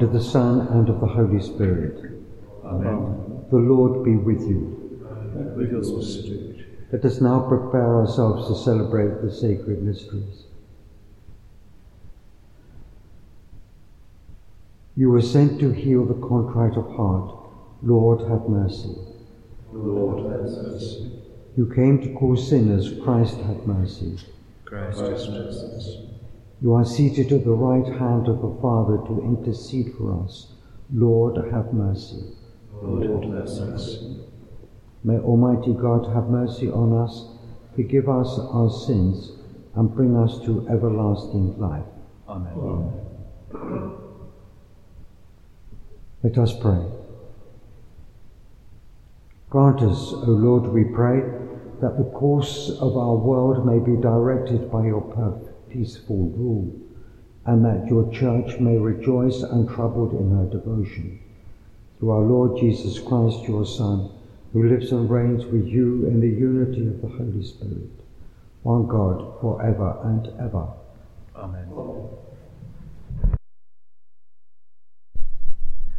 and of the Son, and of the Holy Spirit. Amen. The Lord be with you. And with your spirit. Let us now prepare ourselves to celebrate the sacred mysteries. You were sent to heal the contrite of heart. Lord, have mercy. Lord, have mercy. You came to call sinners. Christ, have mercy. Christ is mercy. You are seated at the right hand of the Father to intercede for us. Lord, have mercy. Lord, have mercy. May Almighty God have mercy on us, forgive us our sins, and bring us to everlasting life. Amen. Let us pray. Grant us, O Lord, we pray, that the course of our world may be directed by your perfect, peaceful rule, and that your church may rejoice untroubled in her devotion. Through our Lord Jesus Christ, your Son, who lives and reigns with you in the unity of the Holy Spirit, one God, for ever and ever. Amen.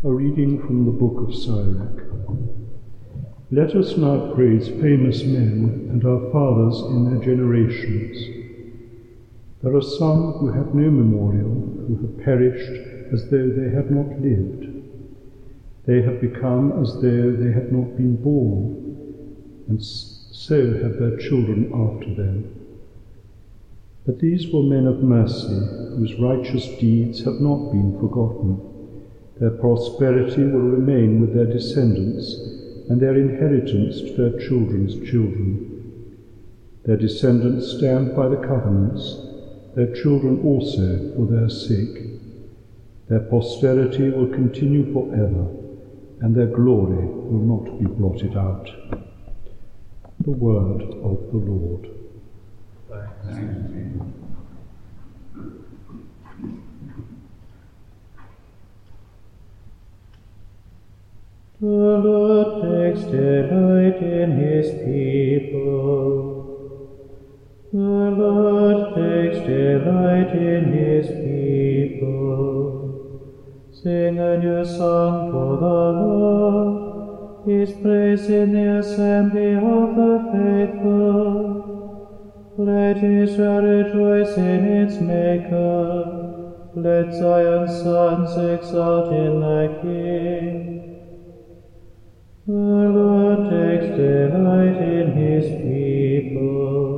A reading from the book of Sirach. Let us now praise famous men and our fathers in their generations. There are some who have no memorial, who have perished as though they had not lived. They have become as though they had not been born, and so have their children after them. But these were men of mercy, whose righteous deeds have not been forgotten. Their prosperity will remain with their descendants, and their inheritance to their children's children. Their descendants stand by the covenants, their children also for their sake. Their posterity will continue forever, and their glory will not be blotted out. The word of the Lord. The Lord takes delight in his people. The Lord takes delight in his people. Sing a new song for the Lord, his praise in the assembly of the faithful. Let Israel rejoice in its Maker. Let Zion's sons exult in their King. The Lord takes delight in his people.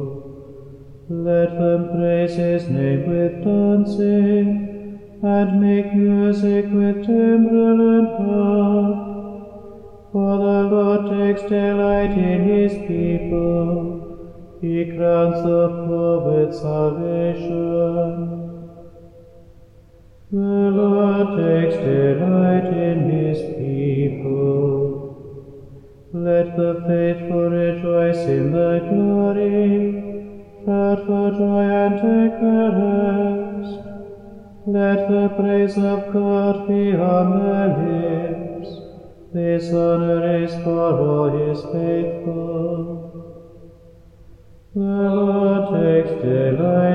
Let them praise his name with dancing, and make music with timbrel and harp. For the Lord takes delight in his people. He crowns the poor with salvation. The Lord takes delight in his people. Let the faithful rejoice in thy glory, praise of God be on their lips. This honor is for all his faithful. The Lord takes delight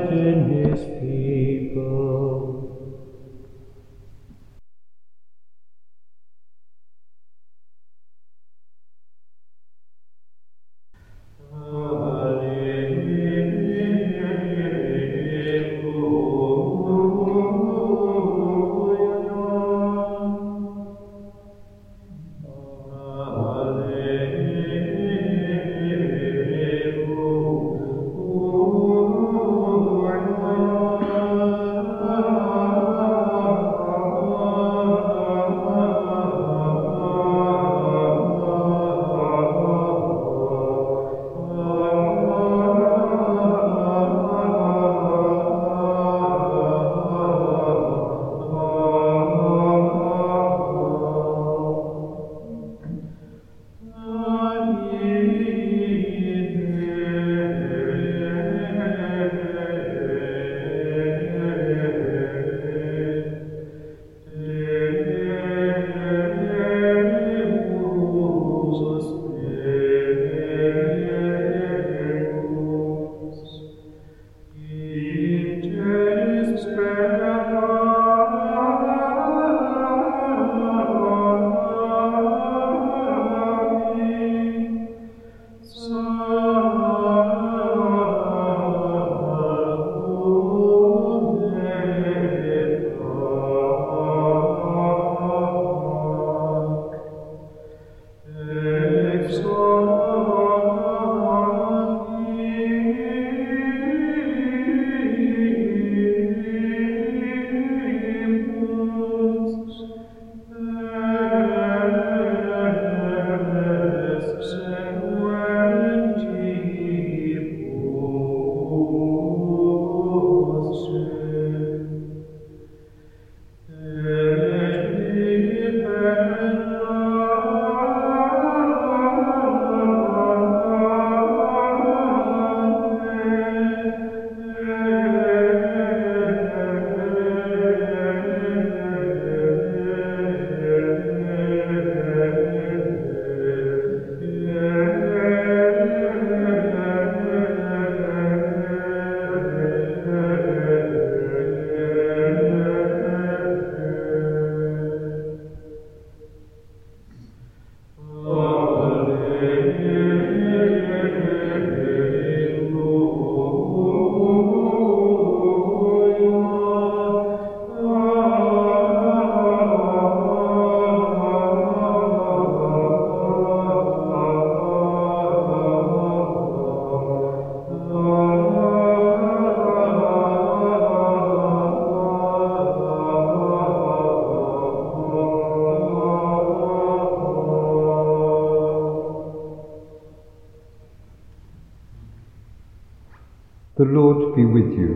be with you.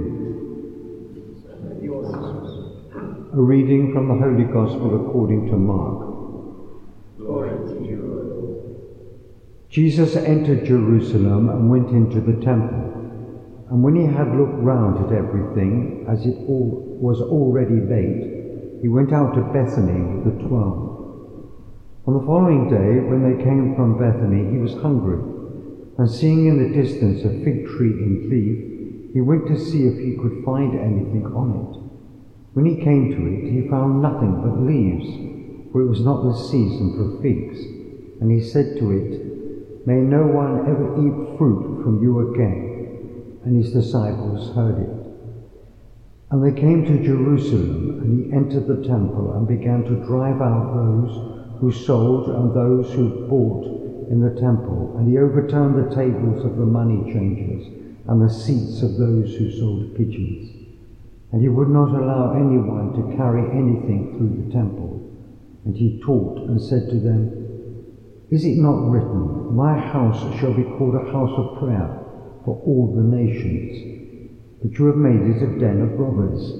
A reading from the Holy Gospel according to Mark. Jesus entered Jerusalem and went into the temple. And when he had looked round at everything, as it all was already late, he went out to Bethany with the twelve. On the following day, when they came from Bethany, he was hungry. And seeing in the distance a fig tree in leaf, he went to see if he could find anything on it. When he came to it, he found nothing but leaves, for it was not the season for figs. And he said to it, May no one ever eat fruit from you again. And his disciples heard it. And they came to Jerusalem, and he entered the temple and began to drive out those who sold and those who bought in the temple, and he overturned the tables of the money changers and the seats of those who sold pigeons. And he would not allow anyone to carry anything through the temple. And he taught and said to them, Is it not written, My house shall be called a house of prayer for all the nations? But you have made it a den of robbers.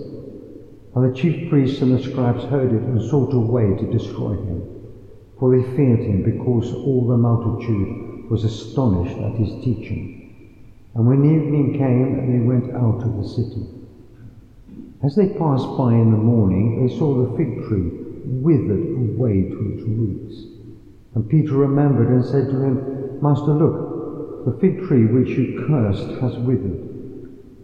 And the chief priests and the scribes heard it and sought a way to destroy him for they feared him because all the multitude was astonished at his teaching. And when evening came, they went out of the city. As they passed by in the morning, they saw the fig tree withered away to its roots. And Peter remembered and said to him, Master, look, the fig tree which you cursed has withered.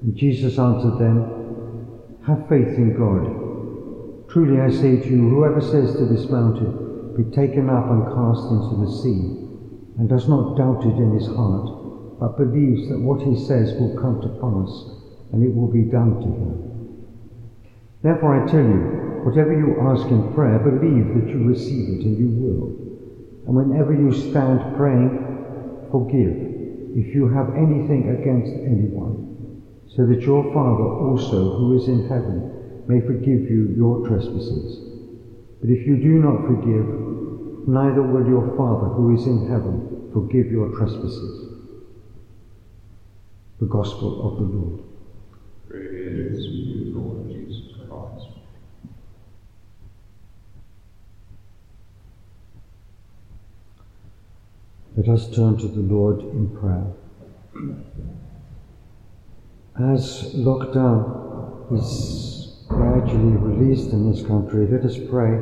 And Jesus answered them, Have faith in God. Truly I say to you, whoever says to this mountain, be taken up and cast into the sea, and does not doubt it in his heart, but believes that what he says will come to pass, and it will be done to him. Therefore I tell you, whatever you ask in prayer, believe that you receive it, and you will. And whenever you stand praying, forgive if you have anything against anyone, so that your Father also, who is in heaven, may forgive you your trespasses. But if you do not forgive, neither will your Father who is in heaven forgive your trespasses. The Gospel of the Lord. Praise you, Lord Jesus Christ. Let us turn to the Lord in prayer. As lockdown is gradually released in this country, let us pray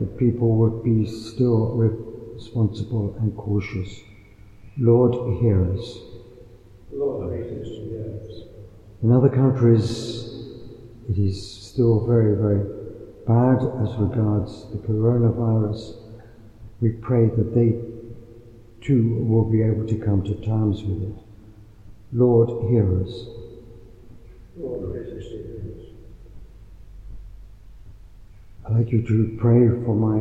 that people would be still responsible and cautious. Lord, hear us. In other countries, it is still very, very bad as regards the coronavirus. We pray that they too will be able to come to terms with it. Lord, hear us. Lord. I'd like you to pray for my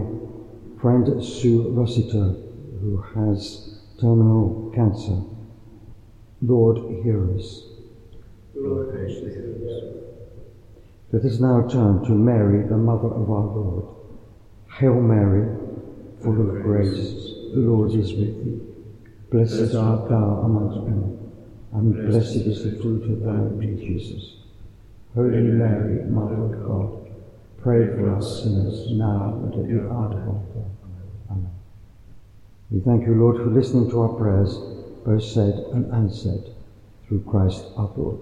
friend Sue Rossiter, who has terminal cancer. Lord, hear us. Lord, hear us. Let us now turn to Mary, the Mother of our Lord. Hail Mary, full of grace, the Lord is with thee. Blessed art thou amongst women, and blessed is the fruit of thy womb, Jesus. Holy Mary, Mother of God, pray for us sinners now and at the hour of our death. Amen. We thank you, Lord, for listening to our prayers, both said and unsaid, through Christ our Lord.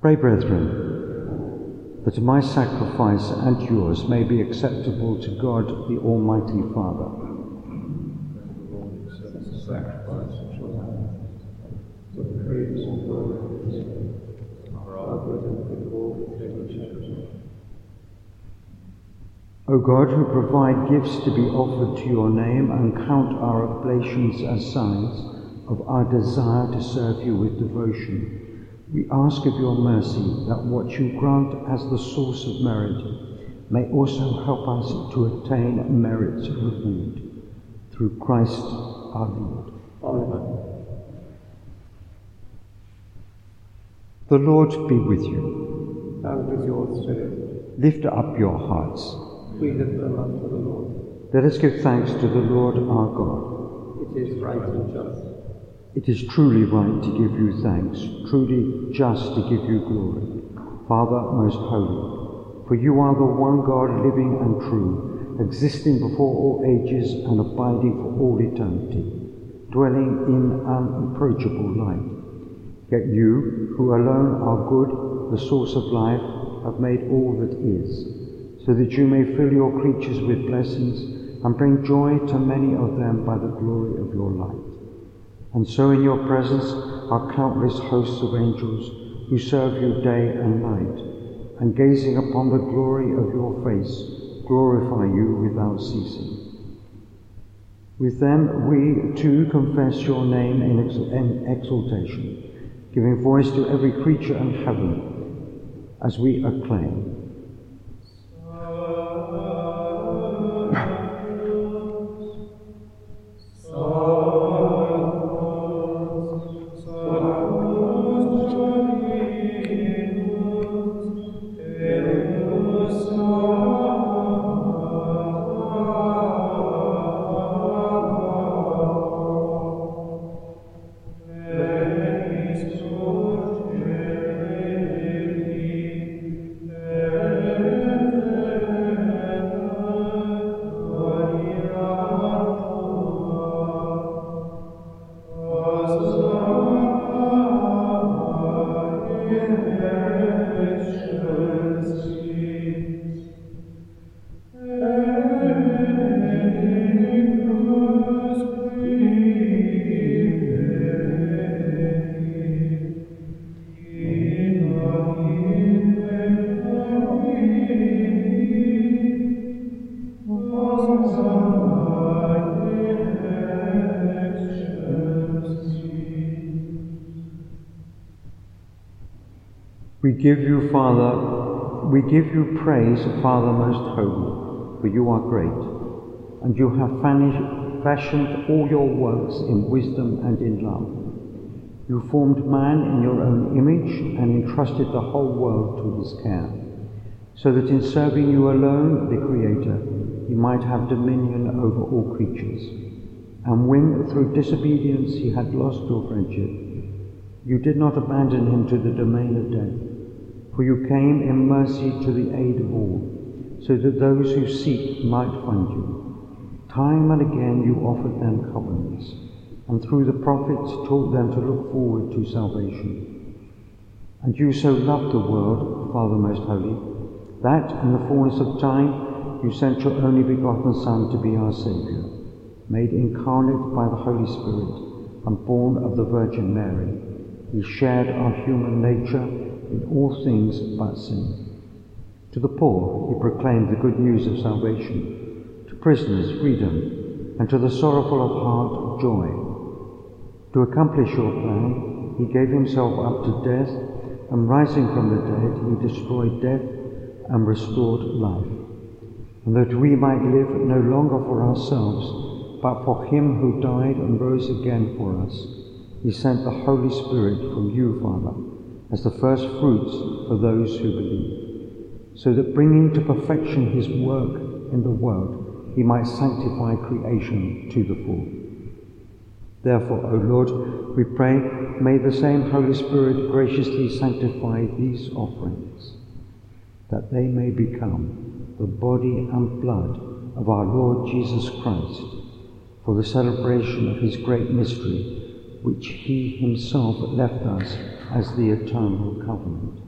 Pray, brethren, that my sacrifice and yours may be acceptable to God the Almighty Father. O God, who provide gifts to be offered to your name and count our oblations as signs of our desire to serve you with devotion, we ask of your mercy that what you grant as the source of merit may also help us to attain merit's reward. Through Christ our Lord. Amen. The Lord be with you. And with your spirit, Lift up your hearts. we lift them up to the Lord. Let us give thanks to the Lord our God. It is right and just. It is truly right to give you thanks, truly just to give you glory. Father most holy, for you are the one God living and true, existing before all ages and abiding for all eternity, dwelling in unapproachable light. Yet you, who alone are good, the source of life, have made all that is, so that you may fill your creatures with blessings and bring joy to many of them by the glory of your light. And so in your presence are countless hosts of angels who serve you day and night, and gazing upon the glory of your face, glorify you without ceasing. With them we too confess your name in, ex- in exaltation, giving voice to every creature in heaven as we acclaim. We give you praise, Father most holy, for you are great, and you have fashioned all your works in wisdom and in love. You formed man in your own image and entrusted the whole world to his care, so that in serving you alone, the Creator, he might have dominion over all creatures. And when through disobedience he had lost your friendship, you did not abandon him to the domain of death, for you came in mercy to the aid of all, so that those who seek might find you. Time and again you offered them covenants, and through the prophets taught them to look forward to salvation. And you so loved the world, Father most holy, that in the fullness of time you sent your only begotten Son to be our Saviour, made incarnate by the Holy Spirit and born of the Virgin Mary. He shared our human nature in all things but sin. To the poor he proclaimed the good news of salvation, to prisoners freedom, and to the sorrowful of heart joy. To accomplish your plan, he gave himself up to death, and rising from the dead, he destroyed death and restored life. And that we might live no longer for ourselves, but for him who died and rose again for us, he sent the Holy Spirit from you, Father, as the first fruits for those who believe, so that bringing to perfection his work in the world, he might sanctify creation to the full. Therefore, O Lord, we pray, may the same Holy Spirit graciously sanctify these offerings, that they may become the body and blood of our Lord Jesus Christ, for the celebration of his great mystery, which he himself left us as the eternal covenant.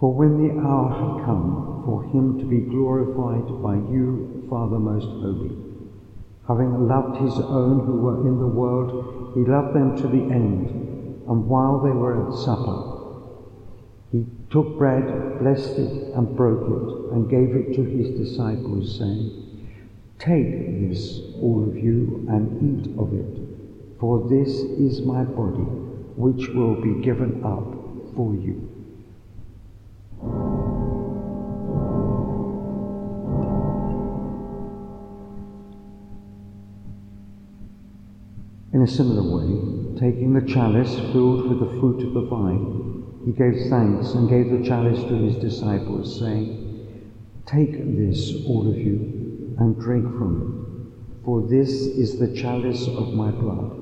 For when the hour had come for him to be glorified by you, Father most holy, having loved his own who were in the world, he loved them to the end. And while they were at supper, he took bread, blessed it, and broke it, and gave it to his disciples, saying, Take this, all of you, and eat of it, for this is my body, which will be given up for you. In a similar way, taking the chalice filled with the fruit of the vine, he gave thanks and gave the chalice to his disciples, saying, Take this, all of you, and drink from it, for this is the chalice of my blood,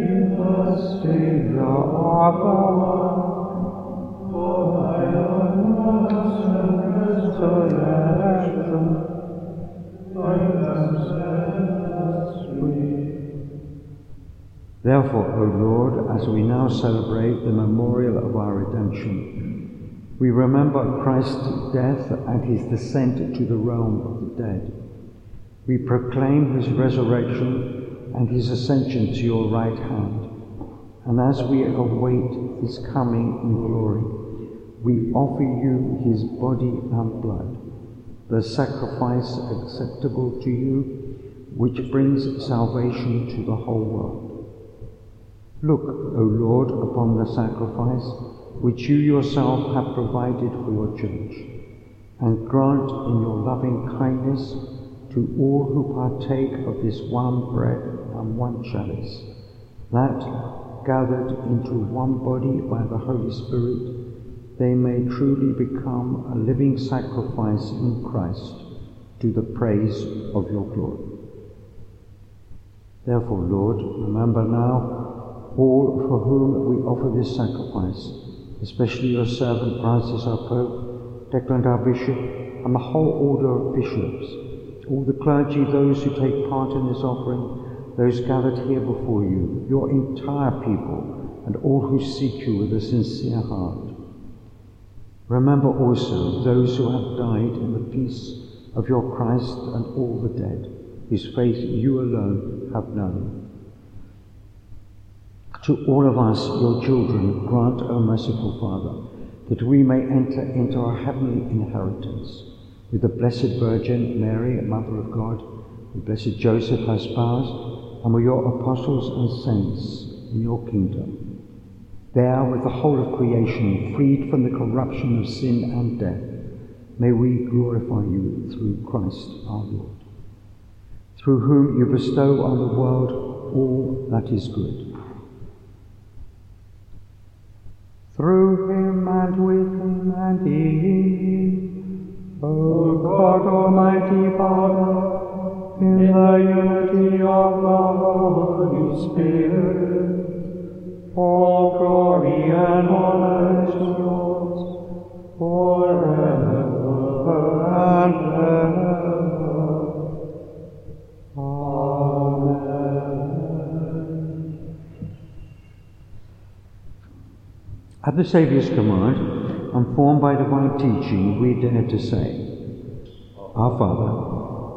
Therefore, O Lord, as we now celebrate the memorial of our redemption, we remember Christ's death and his descent to the realm of the dead. We proclaim his resurrection and his ascension to your right hand. And as we await his coming in glory, we offer you his body and blood, the sacrifice acceptable to you, which brings salvation to the whole world. Look, O Lord, upon the sacrifice which you yourself have provided for your church, and grant in your loving kindness to all who partake of this one bread and one chalice, that, gathered into one body by the Holy Spirit, they may truly become a living sacrifice in Christ to the praise of your glory. Therefore, Lord, remember now all for whom we offer this sacrifice especially your servant Francis our Pope, Declan our Bishop, and the whole order of bishops, all the clergy, those who take part in this offering, those gathered here before you, your entire people, and all who seek you with a sincere heart. Remember also those who have died in the peace of your Christ and all the dead, whose faith you alone have known. To all of us, your children, grant, O merciful Father, that we may enter into our heavenly inheritance with the Blessed Virgin Mary, Mother of God, with Blessed Joseph, her spouse, and with your apostles and saints in your kingdom. There, with the whole of creation, freed from the corruption of sin and death, may we glorify you through Christ our Lord, through whom you bestow on the world all that is good through him and with him and in him. O God Almighty Father, in the unity of the Holy Spirit, all glory and honor is yours forever and ever. At the Saviour's command, and formed by divine teaching, we dare to say, Our Father,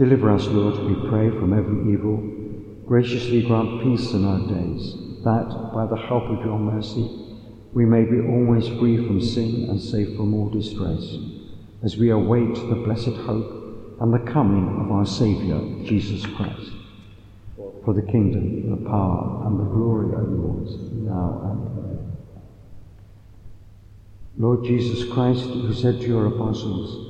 Deliver us, Lord, we pray, from every evil. Graciously grant peace in our days, that, by the help of your mercy, we may be always free from sin and safe from all distress, as we await the blessed hope and the coming of our Saviour, Jesus Christ. For the kingdom, the power, and the glory are yours, now and forever. Lord Jesus Christ, who said to your apostles,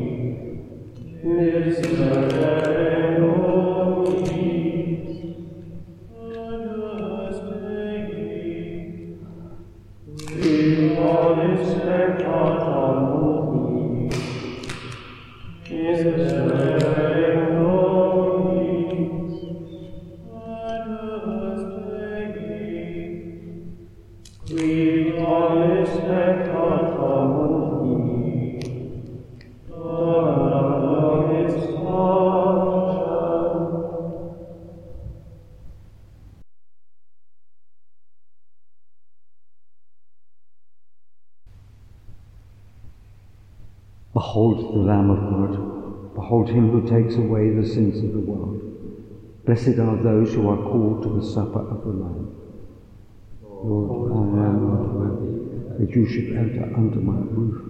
Nisi takes away the sins of the world. Blessed are those who are called to the supper of the Lamb. Lord, I am not worthy that you should enter under my roof,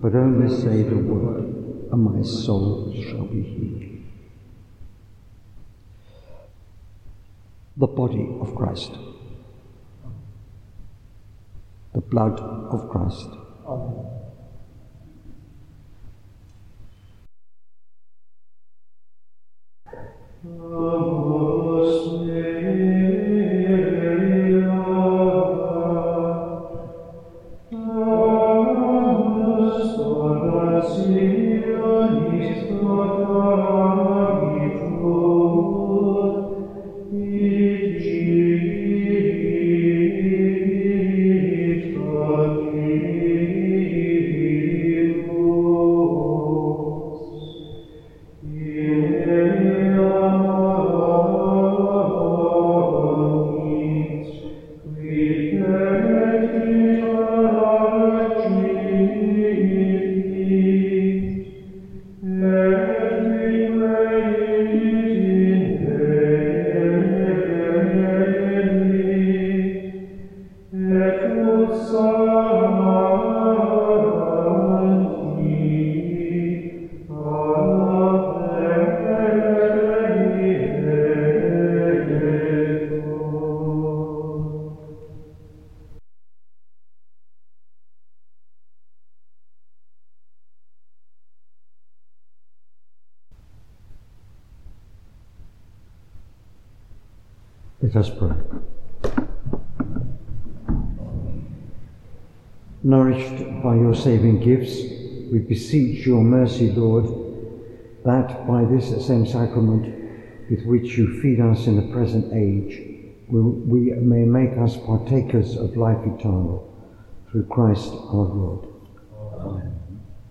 but only say the word, and my soul shall be healed. The body of Christ. The blood of Christ. Amen. Amen. Let us pray. Nourished by your saving gifts, we beseech your mercy, Lord, that by this same sacrament with which you feed us in the present age, we, may make us partakers of life eternal through Christ our Lord. Amen.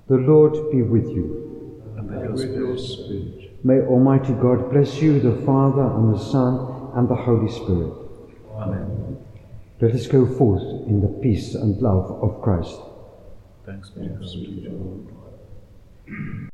The Lord be with you. And with your spirit. May Almighty God bless you, the Father and the Son and the Holy Spirit. Amen. Let us go forth in the peace and love of Christ. Thanks be to God.